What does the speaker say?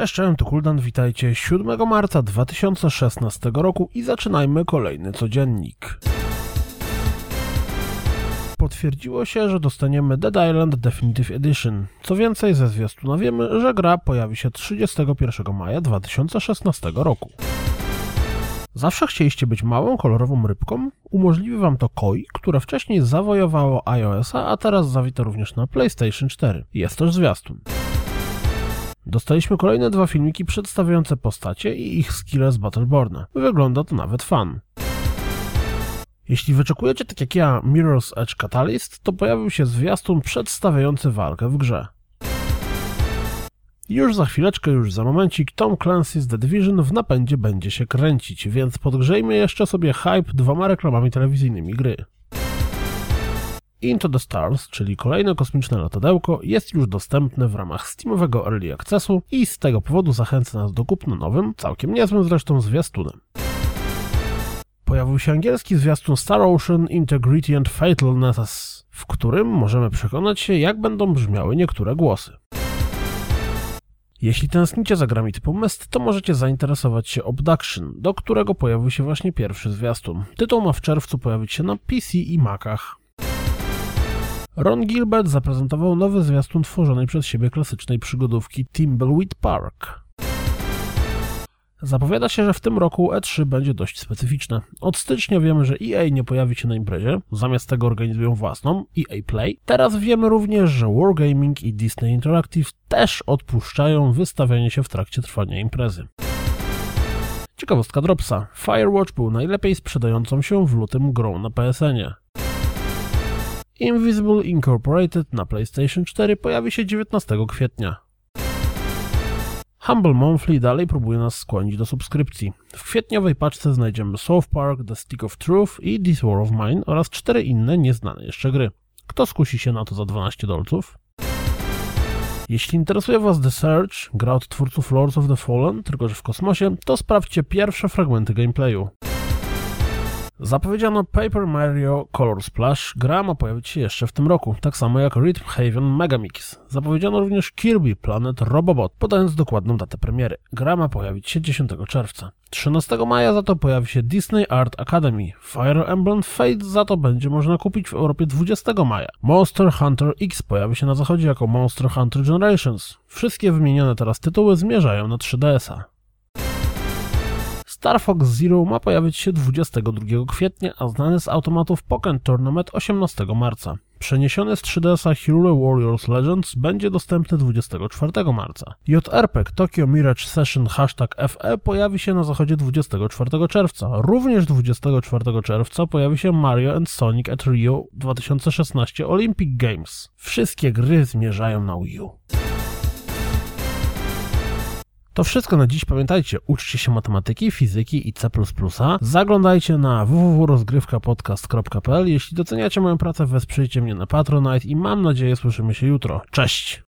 Cześć, cześć, to Kuldan, witajcie 7 marca 2016 roku i zaczynajmy kolejny codziennik. Potwierdziło się, że dostaniemy Dead Island Definitive Edition. Co więcej, ze zwiastuna wiemy, że gra pojawi się 31 maja 2016 roku. Zawsze chcieliście być małą, kolorową rybką? Umożliwi wam to Koi, które wcześniej zawojowało iOS-a, a teraz zawita również na PlayStation 4. Jest też zwiastun. Dostaliśmy kolejne dwa filmiki przedstawiające postacie i ich skille z Battleborna. Wygląda to nawet fan. Jeśli wyczekujecie tak jak ja Mirror's Edge Catalyst, to pojawił się zwiastun przedstawiający walkę w grze. Już za chwileczkę, już za momencik Tom Clancy's The Division w napędzie będzie się kręcić, więc podgrzejmy jeszcze sobie hype dwoma reklamami telewizyjnymi gry. Into the Stars, czyli kolejne kosmiczne latadełko, jest już dostępne w ramach Steamowego Early Accessu i z tego powodu zachęca nas do kupna nowym, całkiem niezłym zresztą zwiastunem. Pojawił się angielski zwiastun Star Ocean Integrity and Fatalness, w którym możemy przekonać się, jak będą brzmiały niektóre głosy. Jeśli tęsknicie za grami typu Myst, to możecie zainteresować się Obduction, do którego pojawił się właśnie pierwszy zwiastun. Tytuł ma w czerwcu pojawić się na PC i Macach. Ron Gilbert zaprezentował nowy zwiastun tworzonej przez siebie klasycznej przygodówki Timbleweed Park. Zapowiada się, że w tym roku E3 będzie dość specyficzne. Od stycznia wiemy, że EA nie pojawi się na imprezie, zamiast tego organizują własną, EA Play. Teraz wiemy również, że Wargaming i Disney Interactive też odpuszczają wystawianie się w trakcie trwania imprezy. Ciekawostka Dropsa. Firewatch był najlepiej sprzedającą się w lutym grą na PSN-ie. Invisible Incorporated na PlayStation 4 pojawi się 19 kwietnia. Humble Monthly dalej próbuje nas skłonić do subskrypcji. W kwietniowej paczce znajdziemy South Park, The Stick of Truth i This War of Mine oraz cztery inne nieznane jeszcze gry. Kto skusi się na to za 12 dolców? Jeśli interesuje Was The Search, gra od twórców Lords of the Fallen, tylko że w kosmosie, to sprawdźcie pierwsze fragmenty gameplayu. Zapowiedziano Paper Mario Color Splash, gra ma pojawić się jeszcze w tym roku, tak samo jak Rhythm Haven Megamix. Zapowiedziano również Kirby Planet Robobot, podając dokładną datę premiery. Gra ma pojawić się 10 czerwca. 13 maja za to pojawi się Disney Art Academy. Fire Emblem Fate za to będzie można kupić w Europie 20 maja. Monster Hunter X pojawi się na zachodzie jako Monster Hunter Generations. Wszystkie wymienione teraz tytuły zmierzają na 3DS-a. Star Fox Zero ma pojawić się 22 kwietnia, a znany z automatów Pokémon Tournament 18 marca. Przeniesiony z 3DS-a Hero Warriors Legends będzie dostępny 24 marca. JRPG Tokyo Mirage Session hashtag FE pojawi się na zachodzie 24 czerwca. Również 24 czerwca pojawi się Mario and Sonic at Rio 2016 Olympic Games. Wszystkie gry zmierzają na Wii U. To wszystko na dziś. Pamiętajcie, uczcie się matematyki, fizyki i C++. Zaglądajcie na www.rozgrywkapodcast.pl. Jeśli doceniacie moją pracę, wesprzyjcie mnie na Patronite i mam nadzieję słyszymy się jutro. Cześć!